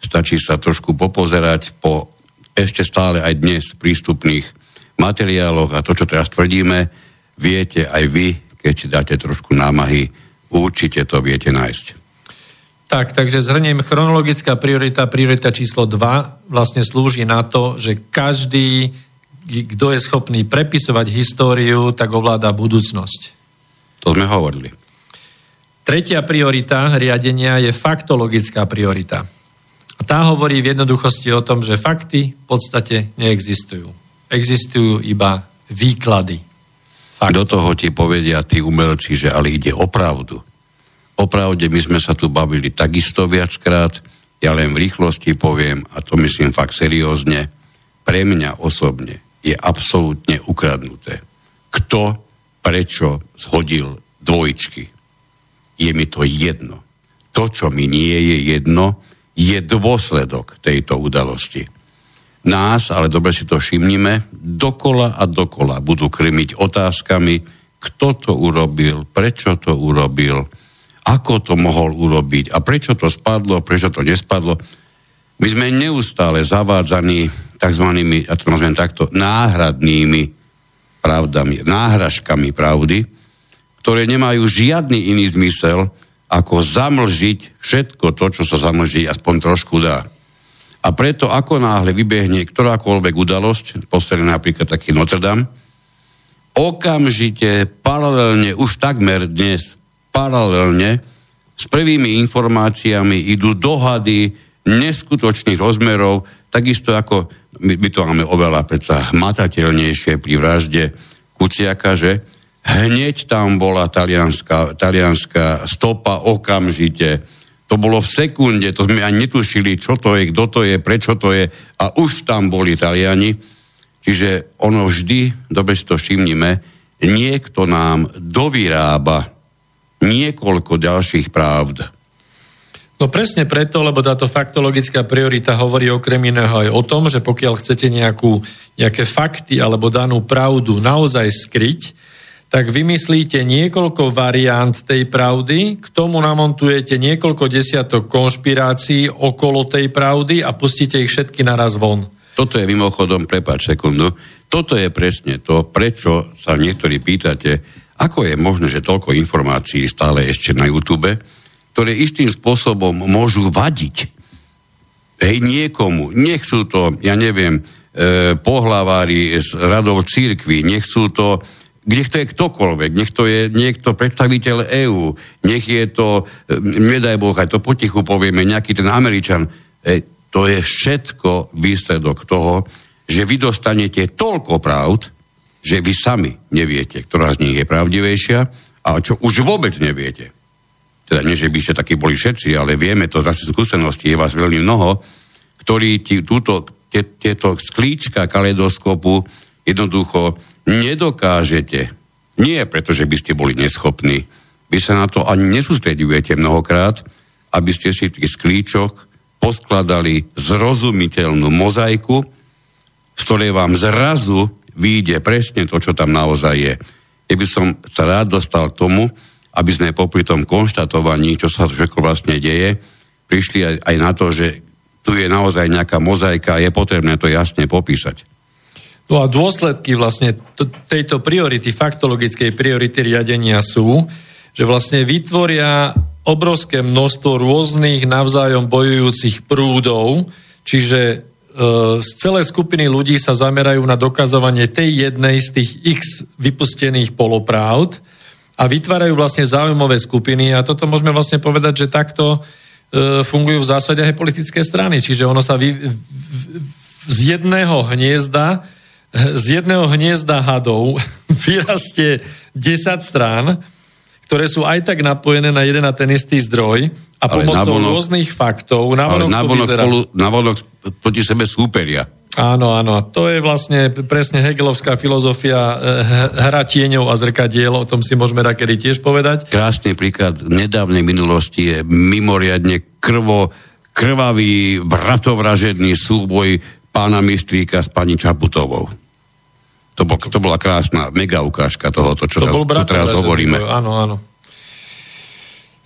Stačí sa trošku popozerať po ešte stále aj dnes prístupných materiáloch a to, čo teraz tvrdíme, viete aj vy, keď si dáte trošku námahy, určite to viete nájsť. Tak, takže zhrniem, chronologická priorita, priorita číslo 2 vlastne slúži na to, že každý, kto je schopný prepisovať históriu, tak ovláda budúcnosť. To sme hovorili. Tretia priorita riadenia je faktologická priorita. A tá hovorí v jednoduchosti o tom, že fakty v podstate neexistujú. Existujú iba výklady. Fakt. Do toho ti povedia tí umelci, že ale ide o pravdu. O pravde my sme sa tu bavili takisto viackrát. Ja len v rýchlosti poviem, a to myslím fakt seriózne, pre mňa osobne je absolútne ukradnuté. Kto, prečo zhodil dvojčky. Je mi to jedno. To, čo mi nie je jedno, je dôsledok tejto udalosti. Nás, ale dobre si to všimnime, dokola a dokola budú krmiť otázkami, kto to urobil, prečo to urobil, ako to mohol urobiť a prečo to spadlo, prečo to nespadlo. My sme neustále zavádzaní tzv. ja to nazvem takto, náhradnými pravdami, náhražkami pravdy, ktoré nemajú žiadny iný zmysel, ako zamlžiť všetko to, čo sa zamlžiť aspoň trošku dá. A preto ako náhle vybehne ktorákoľvek udalosť, posledný napríklad taký Notre Dame, okamžite, paralelne, už takmer dnes, paralelne, s prvými informáciami idú dohady neskutočných rozmerov, takisto ako my, my to máme oveľa predsa hmatateľnejšie pri vražde Kuciaka, že hneď tam bola talianská, talianská stopa okamžite. To bolo v sekunde, to sme ani netušili, čo to je, kto to je, prečo to je a už tam boli Taliani. Čiže ono vždy, dobre si to všimnime, niekto nám dovyrába niekoľko ďalších pravd No presne preto, lebo táto faktologická priorita hovorí okrem iného aj o tom, že pokiaľ chcete nejakú, nejaké fakty alebo danú pravdu naozaj skryť, tak vymyslíte niekoľko variant tej pravdy, k tomu namontujete niekoľko desiatok konšpirácií okolo tej pravdy a pustíte ich všetky naraz von. Toto je mimochodom, prepáč sekundu, toto je presne to, prečo sa niektorí pýtate, ako je možné, že toľko informácií stále ešte na YouTube, ktoré istým spôsobom môžu vadiť hej, niekomu. Nech sú to, ja neviem, e, pohlavári z radov církvy, nech sú to nech to je ktokoľvek, nech to je niekto predstaviteľ EÚ, nech je to, e, nedaj Boh, aj to potichu povieme, nejaký ten Američan. E, to je všetko výsledok toho, že vy dostanete toľko pravd, že vy sami neviete, ktorá z nich je pravdivejšia a čo už vôbec neviete teda nie, že by ste takí boli všetci, ale vieme to z našej skúsenosti, je vás veľmi mnoho, ktorí ti, túto, tie, tieto sklíčka kaleidoskopu jednoducho nedokážete. Nie preto, že by ste boli neschopní. Vy sa na to ani nesústredujete mnohokrát, aby ste si tých sklíčok poskladali zrozumiteľnú mozaiku, z ktorej vám zrazu vyjde presne to, čo tam naozaj je. Ja by som sa rád dostal k tomu, aby sme popri tom konštatovaní, čo sa všetko vlastne deje, prišli aj, aj na to, že tu je naozaj nejaká mozaika a je potrebné to jasne popísať. No a dôsledky vlastne tejto priority, faktologickej priority riadenia sú, že vlastne vytvoria obrovské množstvo rôznych navzájom bojujúcich prúdov, čiže e, z celej skupiny ľudí sa zamerajú na dokazovanie tej jednej z tých x vypustených polopravd, a vytvárajú vlastne záujmové skupiny a toto môžeme vlastne povedať, že takto e, fungujú v zásade aj politické strany. Čiže ono sa vy, z jedného hniezda z jedného hniezda hadov (laughs) vyrastie 10 strán, ktoré sú aj tak napojené na jeden a ten istý zdroj a pomocou navonok, rôznych faktov navonok, ale navonok, spolu, navonok proti sebe súperia. Áno, áno. A to je vlastne presne Hegelovská filozofia eh, hra tieňov a zrkadiel, o tom si môžeme takedy tiež povedať. Krásny príklad nedávnej minulosti je mimoriadne krvo, krvavý, vratovražedný súboj pána Mistríka s pani Čaputovou. To, bol, to bola krásna mega ukážka toho, čo, to teraz, teraz hovoríme. Áno, áno.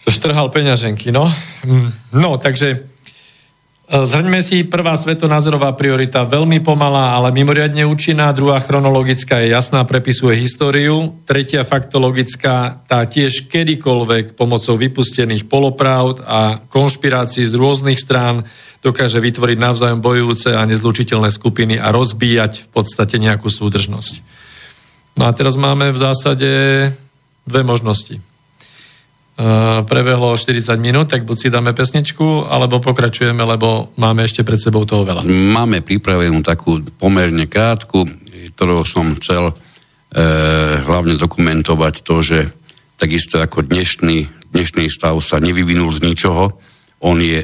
Štrhal peňaženky, no. Hm. No, takže zhrňme si, prvá svetonázorová priorita veľmi pomalá, ale mimoriadne účinná, druhá chronologická je jasná, prepisuje históriu, tretia faktologická, tá tiež kedykoľvek pomocou vypustených polopravd a konšpirácií z rôznych strán dokáže vytvoriť navzájom bojujúce a nezlučiteľné skupiny a rozbíjať v podstate nejakú súdržnosť. No a teraz máme v zásade dve možnosti. Eh, prebehlo 40 minút, tak buď si dáme pesničku, alebo pokračujeme, lebo máme ešte pred sebou toho veľa. Máme pripravenú takú pomerne krátku. ktorou som chcel e, hlavne dokumentovať to, že takisto ako dnešný, dnešný stav sa nevyvinul z ničoho, on je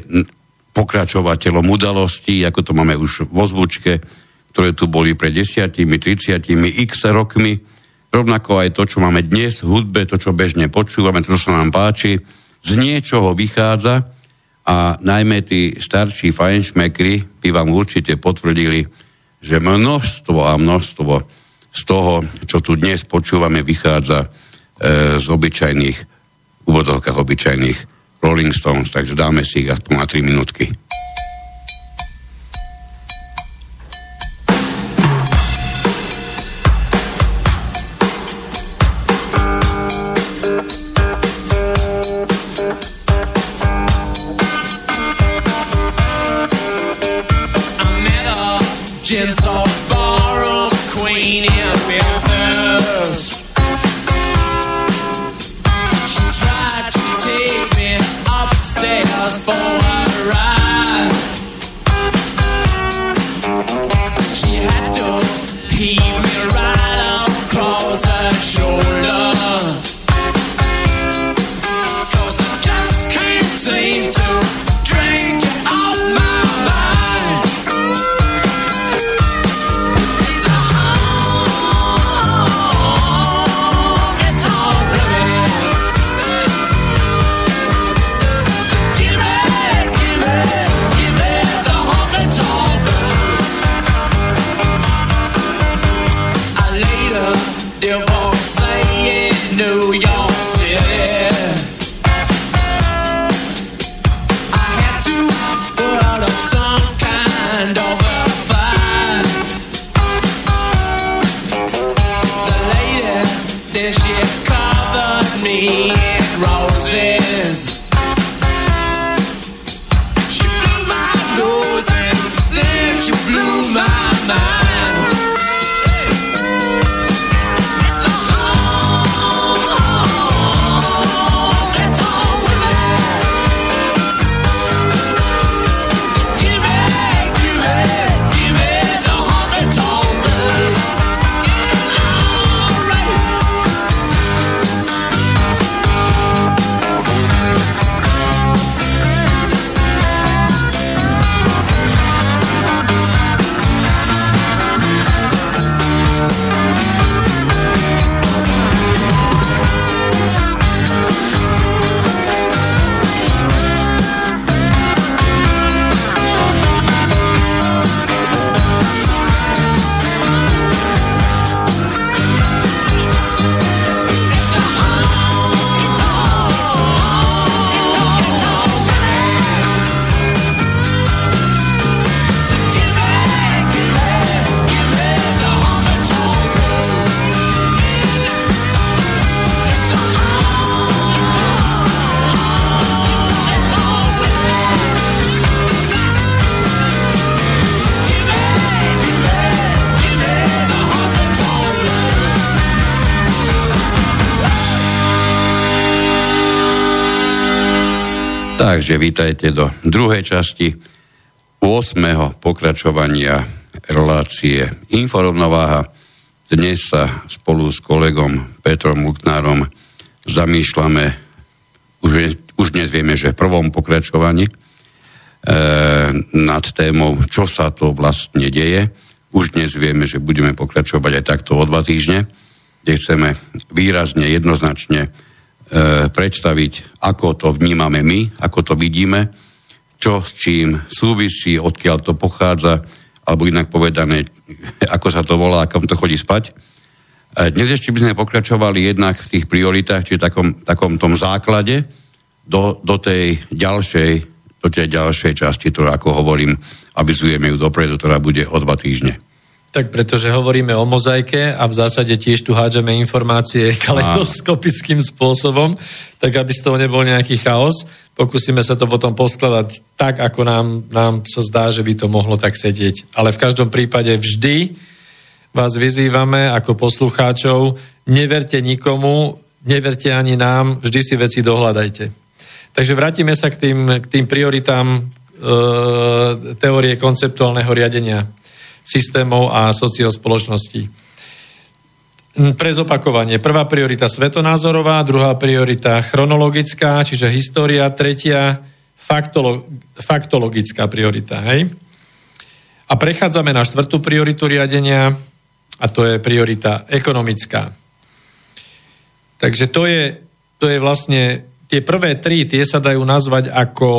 pokračovateľom udalostí, ako to máme už vo zvučke, ktoré tu boli pred desiatimi, 30 x rokmi. Rovnako aj to, čo máme dnes v hudbe, to, čo bežne počúvame, to, čo sa nám páči, z niečoho vychádza a najmä tí starší fajnšmekry by vám určite potvrdili, že množstvo a množstvo z toho, čo tu dnes počúvame, vychádza e, z obyčajných, v úvodzovkách obyčajných Rolling Stones, takže dáme si ich aspoň na 3 minútky. Takže vítajte do druhej časti 8. pokračovania relácie Inforovnováha. Dnes sa spolu s kolegom Petrom Luknárom zamýšľame, už, už dnes vieme, že v prvom pokračovaní e, nad témou, čo sa to vlastne deje. Už dnes vieme, že budeme pokračovať aj takto o dva týždne, kde chceme výrazne, jednoznačne predstaviť, ako to vnímame my, ako to vidíme, čo s čím súvisí, odkiaľ to pochádza, alebo inak povedané, (laughs) ako sa to volá, ako to chodí spať. E, dnes ešte by sme pokračovali jednak v tých prioritách, či takom, takom tom základe, do, do tej ďalšej, do tej ďalšej časti, ktorú, ako hovorím, avizujeme ju dopredu, ktorá bude o dva týždne. Tak pretože hovoríme o mozaike a v zásade tiež tu hádžeme informácie (laughs) kaleidoskopickým spôsobom, tak aby z toho nebol nejaký chaos. Pokúsime sa to potom poskladať tak, ako nám, nám sa zdá, že by to mohlo tak sedieť. Ale v každom prípade vždy vás vyzývame ako poslucháčov, neverte nikomu, neverte ani nám, vždy si veci dohľadajte. Takže vrátime sa k tým, k tým prioritám e, teórie konceptuálneho riadenia systémov a sociospoločností. pre zopakovanie. Prvá priorita svetonázorová, druhá priorita chronologická, čiže história, tretia faktolo- faktologická priorita. Hej? A prechádzame na štvrtú prioritu riadenia a to je priorita ekonomická. Takže to je, to je vlastne, tie prvé tri, tie sa dajú nazvať ako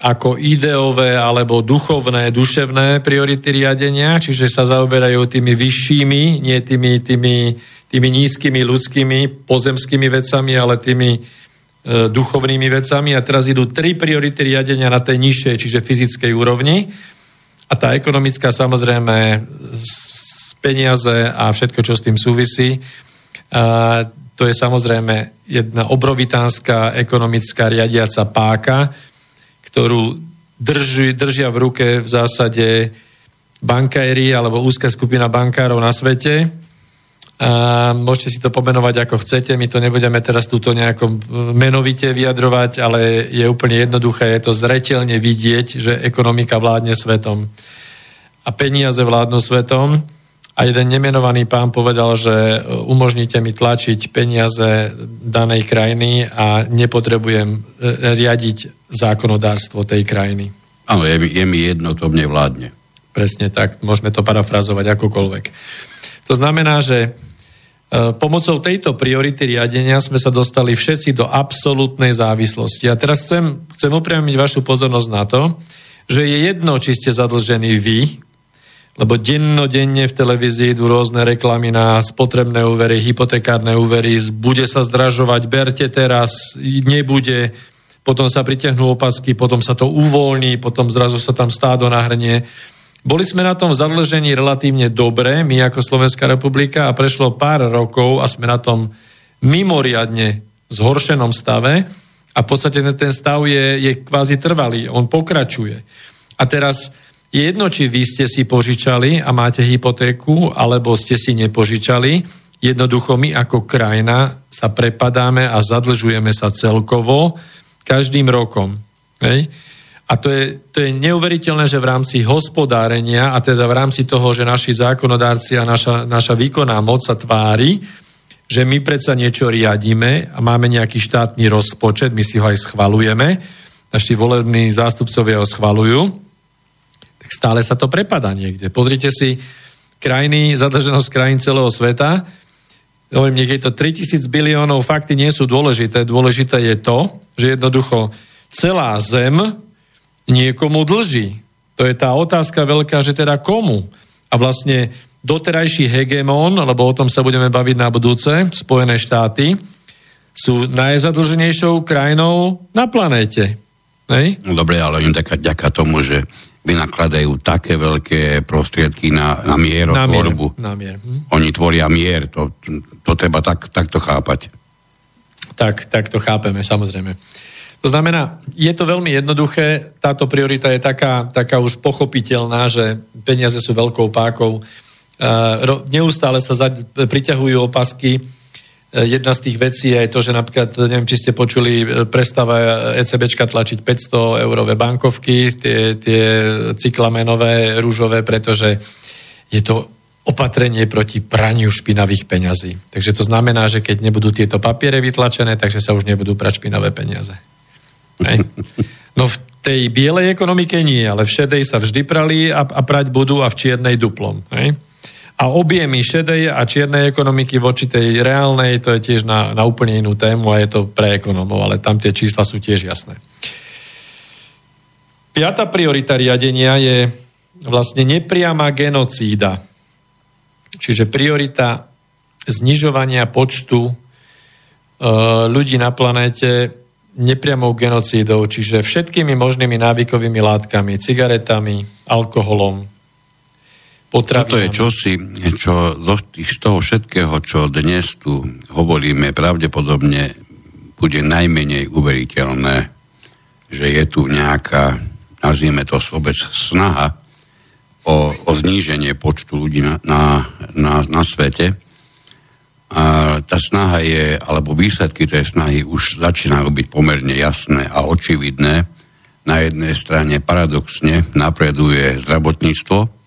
ako ideové alebo duchovné, duševné priority riadenia, čiže sa zaoberajú tými vyššími, nie tými, tými, tými nízkymi ľudskými, pozemskými vecami, ale tými e, duchovnými vecami. A teraz idú tri priority riadenia na tej nižšej, čiže fyzickej úrovni. A tá ekonomická samozrejme peniaze a všetko, čo s tým súvisí. A to je samozrejme jedna obrovitánska ekonomická riadiaca páka, ktorú drží, držia v ruke v zásade bankéri alebo úzka skupina bankárov na svete. A môžete si to pomenovať ako chcete, my to nebudeme teraz túto nejako menovite vyjadrovať, ale je úplne jednoduché, je to zretelne vidieť, že ekonomika vládne svetom a peniaze vládnu svetom. A jeden nemenovaný pán povedal, že umožníte mi tlačiť peniaze danej krajiny a nepotrebujem e, riadiť zákonodárstvo tej krajiny. Áno, je, je mi jedno, to mne vládne. Presne tak, môžeme to parafrazovať akokoľvek. To znamená, že e, pomocou tejto priority riadenia sme sa dostali všetci do absolútnej závislosti. A teraz chcem, chcem upriamiť vašu pozornosť na to, že je jedno, či ste zadlžení vy, lebo dennodenne v televízii idú rôzne reklamy na spotrebné úvery, hypotekárne úvery, bude sa zdražovať, berte teraz, nebude, potom sa pritiahnú opasky, potom sa to uvoľní, potom zrazu sa tam stádo nahrnie. Boli sme na tom zadlžení relatívne dobre, my ako Slovenská republika, a prešlo pár rokov a sme na tom mimoriadne zhoršenom stave a v podstate ten stav je, je kvázi trvalý, on pokračuje. A teraz je jedno, či vy ste si požičali a máte hypotéku, alebo ste si nepožičali, jednoducho my ako krajina sa prepadáme a zadlžujeme sa celkovo, každým rokom. Hej? A to je, to je neuveriteľné, že v rámci hospodárenia a teda v rámci toho, že naši zákonodárci a naša, naša výkonná moc sa tvári, že my predsa niečo riadíme a máme nejaký štátny rozpočet, my si ho aj schvalujeme, naši volební zástupcovia ho schvalujú, tak stále sa to prepada niekde. Pozrite si krajiny, zadržanosť krajín celého sveta, hovorím, nech je to 3000 biliónov, fakty nie sú dôležité. Dôležité je to, že jednoducho celá zem niekomu dlží. To je tá otázka veľká, že teda komu. A vlastne doterajší hegemón, lebo o tom sa budeme baviť na budúce, Spojené štáty, sú najzadlženejšou krajinou na planéte. Hej? Dobre, ale im ďaká tomu, že vynakladajú také veľké prostriedky na, na mierotvorbu. Na mier. Hm. Oni tvoria mier, to, to treba tak, takto chápať. Tak, tak to chápeme, samozrejme. To znamená, je to veľmi jednoduché, táto priorita je taká, taká už pochopiteľná, že peniaze sú veľkou pákou. Uh, neustále sa za, priťahujú opasky, jedna z tých vecí je to, že napríklad, neviem, či ste počuli, eh, prestáva ECBčka tlačiť 500 eurové bankovky, tie, tie cyklamenové, rúžové, pretože je to opatrenie proti praniu špinavých peňazí. Takže to znamená, že keď nebudú tieto papiere vytlačené, takže sa už nebudú prať špinavé peniaze. Hej. No v tej bielej ekonomike nie, ale v šedej sa vždy prali a, a prať budú a v čiernej duplom. Hej a objemy šedej a čiernej ekonomiky voči tej reálnej, to je tiež na, na úplne inú tému a je to pre ekonomov, ale tam tie čísla sú tiež jasné. Piatá priorita riadenia je vlastne nepriama genocída. Čiže priorita znižovania počtu e, ľudí na planéte nepriamou genocídou, čiže všetkými možnými návykovými látkami, cigaretami, alkoholom, potravinami. Toto je čosi, čo z toho všetkého, čo dnes tu hovoríme, pravdepodobne bude najmenej uveriteľné, že je tu nejaká, nazvime to sobec, snaha o, o zníženie počtu ľudí na, na, na, na svete. A tá snaha je, alebo výsledky tej snahy už začínajú byť pomerne jasné a očividné. Na jednej strane paradoxne napreduje zdravotníctvo,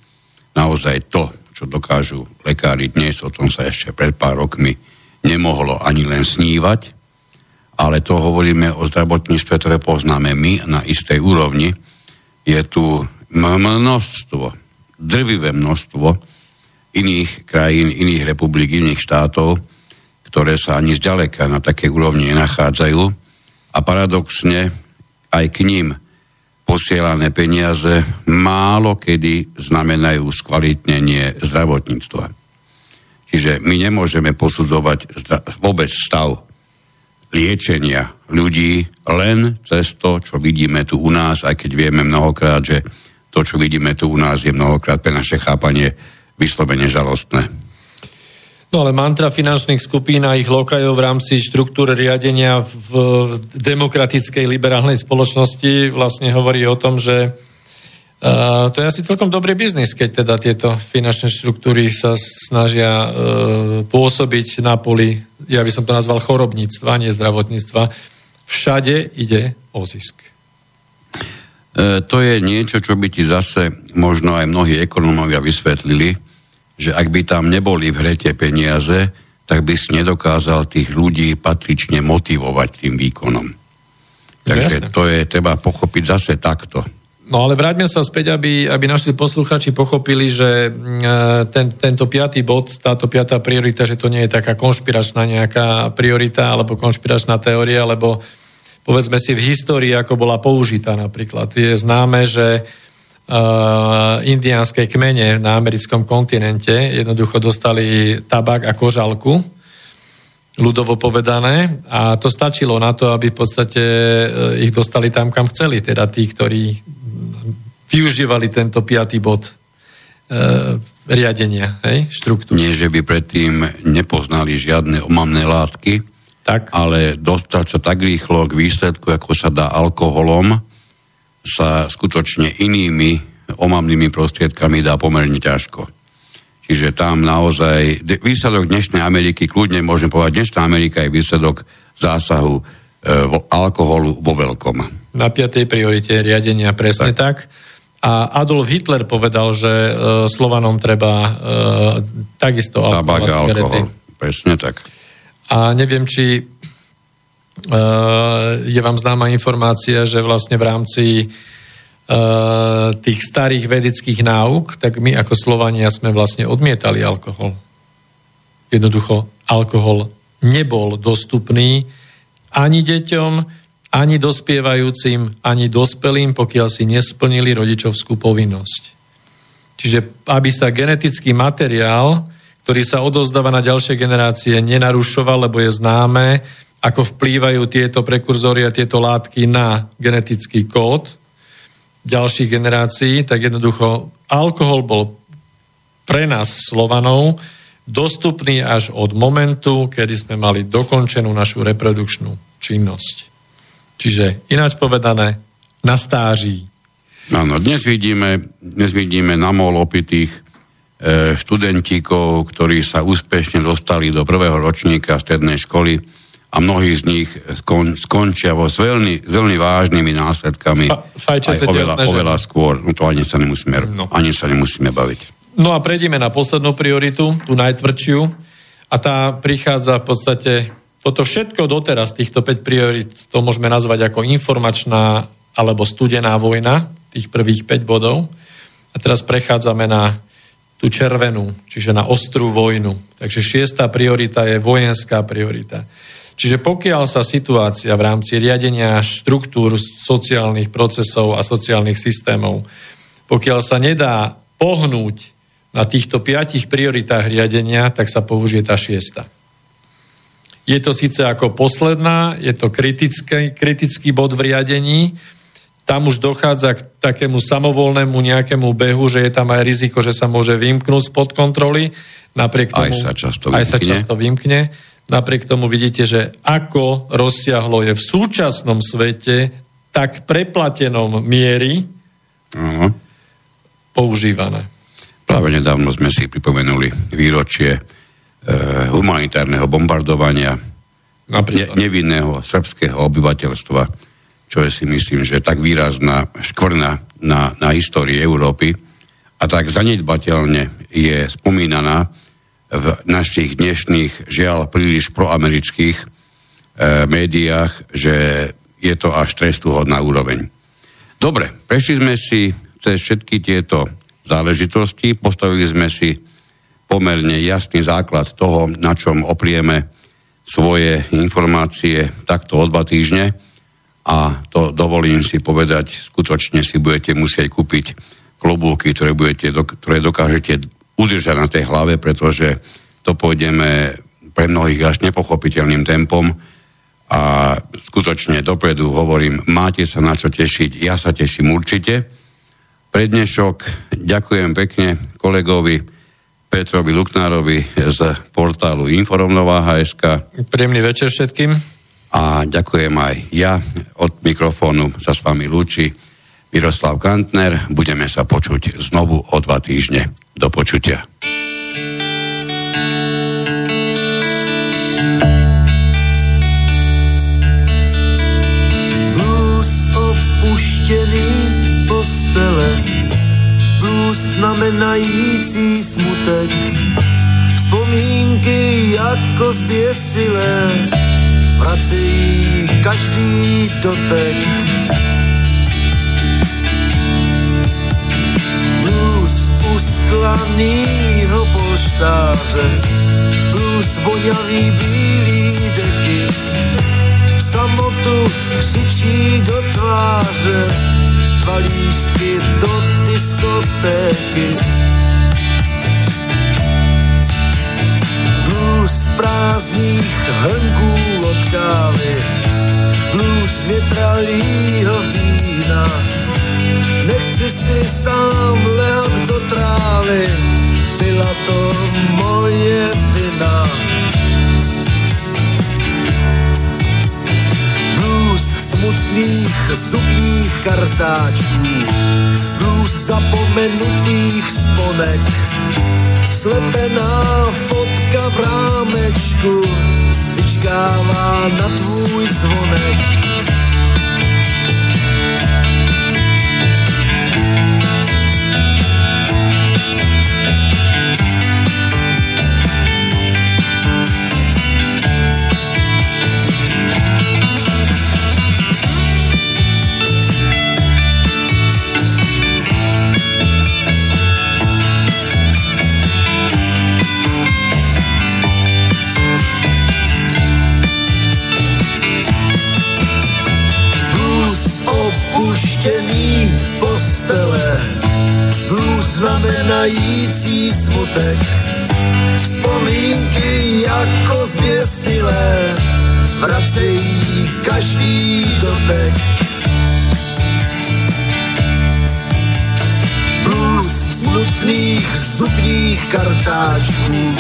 naozaj to, čo dokážu lekári dnes, o tom sa ešte pred pár rokmi nemohlo ani len snívať, ale to hovoríme o zdravotníctve, ktoré poznáme my na istej úrovni. Je tu množstvo, drvivé množstvo iných krajín, iných republik, iných štátov, ktoré sa ani zďaleka na takej úrovni nenachádzajú a paradoxne aj k ním posielané peniaze málo kedy znamenajú skvalitnenie zdravotníctva. Čiže my nemôžeme posudzovať vôbec stav liečenia ľudí len cez to, čo vidíme tu u nás, aj keď vieme mnohokrát, že to, čo vidíme tu u nás, je mnohokrát pre naše chápanie vyslovene žalostné. No ale mantra finančných skupín a ich lokajov v rámci štruktúr riadenia v demokratickej liberálnej spoločnosti vlastne hovorí o tom, že Uh, to je asi celkom dobrý biznis, keď teda tieto finančné štruktúry sa snažia uh, pôsobiť na poli, ja by som to nazval chorobníctva, nie zdravotníctva. Všade ide o zisk. E, to je niečo, čo by ti zase možno aj mnohí ekonómovia vysvetlili, že ak by tam neboli v hre tie peniaze, tak by si nedokázal tých ľudí patrične motivovať tým výkonom. Takže Jasne. to je treba pochopiť zase takto. No ale vráťme sa späť, aby, aby naši posluchači pochopili, že mm, e, ten, tento piatý bod, táto piatá priorita, že to nie je taká konšpiračná nejaká priorita alebo konšpiračná teória, lebo povedzme si v histórii, ako bola použitá napríklad. Je známe, že uh, indiánske kmene na americkom kontinente jednoducho dostali tabak a kožalku, ľudovo povedané, a to stačilo na to, aby v podstate ich dostali tam, kam chceli, teda tí, ktorí využívali tento piatý bod e, riadenia, hej, štruktúry. Nie, že by predtým nepoznali žiadne omamné látky, tak. ale dostať sa tak rýchlo k výsledku, ako sa dá alkoholom, sa skutočne inými omamnými prostriedkami dá pomerne ťažko. Čiže tam naozaj, výsledok dnešnej Ameriky, kľudne môžem povedať, dnešná Amerika je výsledok zásahu e, alkoholu vo veľkom. Na piatej priorite riadenia presne tak. tak. A Adolf Hitler povedal, že uh, Slovanom treba uh, takisto alkohol alkohol. Presne tak. A neviem, či je vám známa informácia, že vlastne v rámci uh, tých starých vedeckých náuk, tak my ako Slovania sme vlastne odmietali alkohol. Jednoducho, alkohol nebol dostupný ani deťom, ani dospievajúcim, ani dospelým, pokiaľ si nesplnili rodičovskú povinnosť. Čiže aby sa genetický materiál, ktorý sa odozdáva na ďalšie generácie, nenarušoval, lebo je známe, ako vplývajú tieto prekurzory a tieto látky na genetický kód ďalších generácií, tak jednoducho alkohol bol pre nás Slovanov dostupný až od momentu, kedy sme mali dokončenú našu reprodukčnú činnosť. Čiže ináč povedané, na stáží. Áno, dnes vidíme, dnes vidíme na mol opitých e, študentíkov, ktorí sa úspešne dostali do prvého ročníka strednej školy a mnohí z nich skon, skončia vo s veľmi, veľmi vážnymi následkami Fa, aj oveľa, oveľa skôr. No to ani sa, nemusíme, no. ani sa nemusíme baviť. No a prejdeme na poslednú prioritu, tú najtvrdšiu, a tá prichádza v podstate toto všetko doteraz, týchto 5 priorit, to môžeme nazvať ako informačná alebo studená vojna, tých prvých 5 bodov. A teraz prechádzame na tú červenú, čiže na ostrú vojnu. Takže šiestá priorita je vojenská priorita. Čiže pokiaľ sa situácia v rámci riadenia štruktúr sociálnych procesov a sociálnych systémov, pokiaľ sa nedá pohnúť na týchto piatich prioritách riadenia, tak sa použije tá šiesta. Je to síce ako posledná, je to kritický, kritický bod v riadení, tam už dochádza k takému samovolnému nejakému behu, že je tam aj riziko, že sa môže vymknúť spod kontroly. Napriek tomu, aj sa často vymkne. Aj sa často vymkne. Napriek tomu vidíte, že ako rozsiahlo je v súčasnom svete tak preplatenom miery uh-huh. používané. Práve nedávno sme si pripomenuli výročie Eh, humanitárneho bombardovania ne, nevinného srbského obyvateľstva, čo je si myslím, že tak výrazná škvrna na, na histórii Európy a tak zanedbateľne je spomínaná v našich dnešných, žiaľ, príliš proamerických e, médiách, že je to až trestuhodná úroveň. Dobre, prešli sme si cez všetky tieto záležitosti, postavili sme si pomerne jasný základ toho, na čom oprieme svoje informácie takto o dva týždne a to dovolím si povedať, skutočne si budete musieť kúpiť klobúky, ktoré, budete, ktoré dokážete udržať na tej hlave, pretože to pôjdeme pre mnohých až nepochopiteľným tempom a skutočne dopredu hovorím, máte sa na čo tešiť, ja sa teším určite. Pre dnešok ďakujem pekne kolegovi Petrovi Luknárovi z portálu Inforovnováha.sk. Príjemný večer všetkým. A ďakujem aj ja od mikrofónu sa s vami lúči Miroslav Kantner. Budeme sa počuť znovu o dva týždne. Do počutia. Blues opuštěný postele, blues znamenající smutek, vzpomínky jako zběsilé, vracejí každý dotek usklanýho polštáře, plus voňavý bílý deky, samotu křičí do tváře, dva lístky do diskotéky. Blues prázdných hrnků od kávy, blues větralýho vína, Nechci si sám lehat do trávy, byla to moje vina. Blues smutných zubních kartáčů, blues zapomenutých sponek, slepená fotka v rámečku, vyčkává na tvůj zvonek. Znamenající smutek. Vzpomínky jako zběsilé vracejí každý dotek. Blues smutných zubních kartáčů,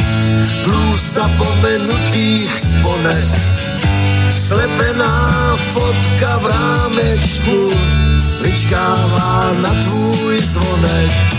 blues zapomenutých sponek, slepená fotka v rámečku vyčkává na tvůj zvonek.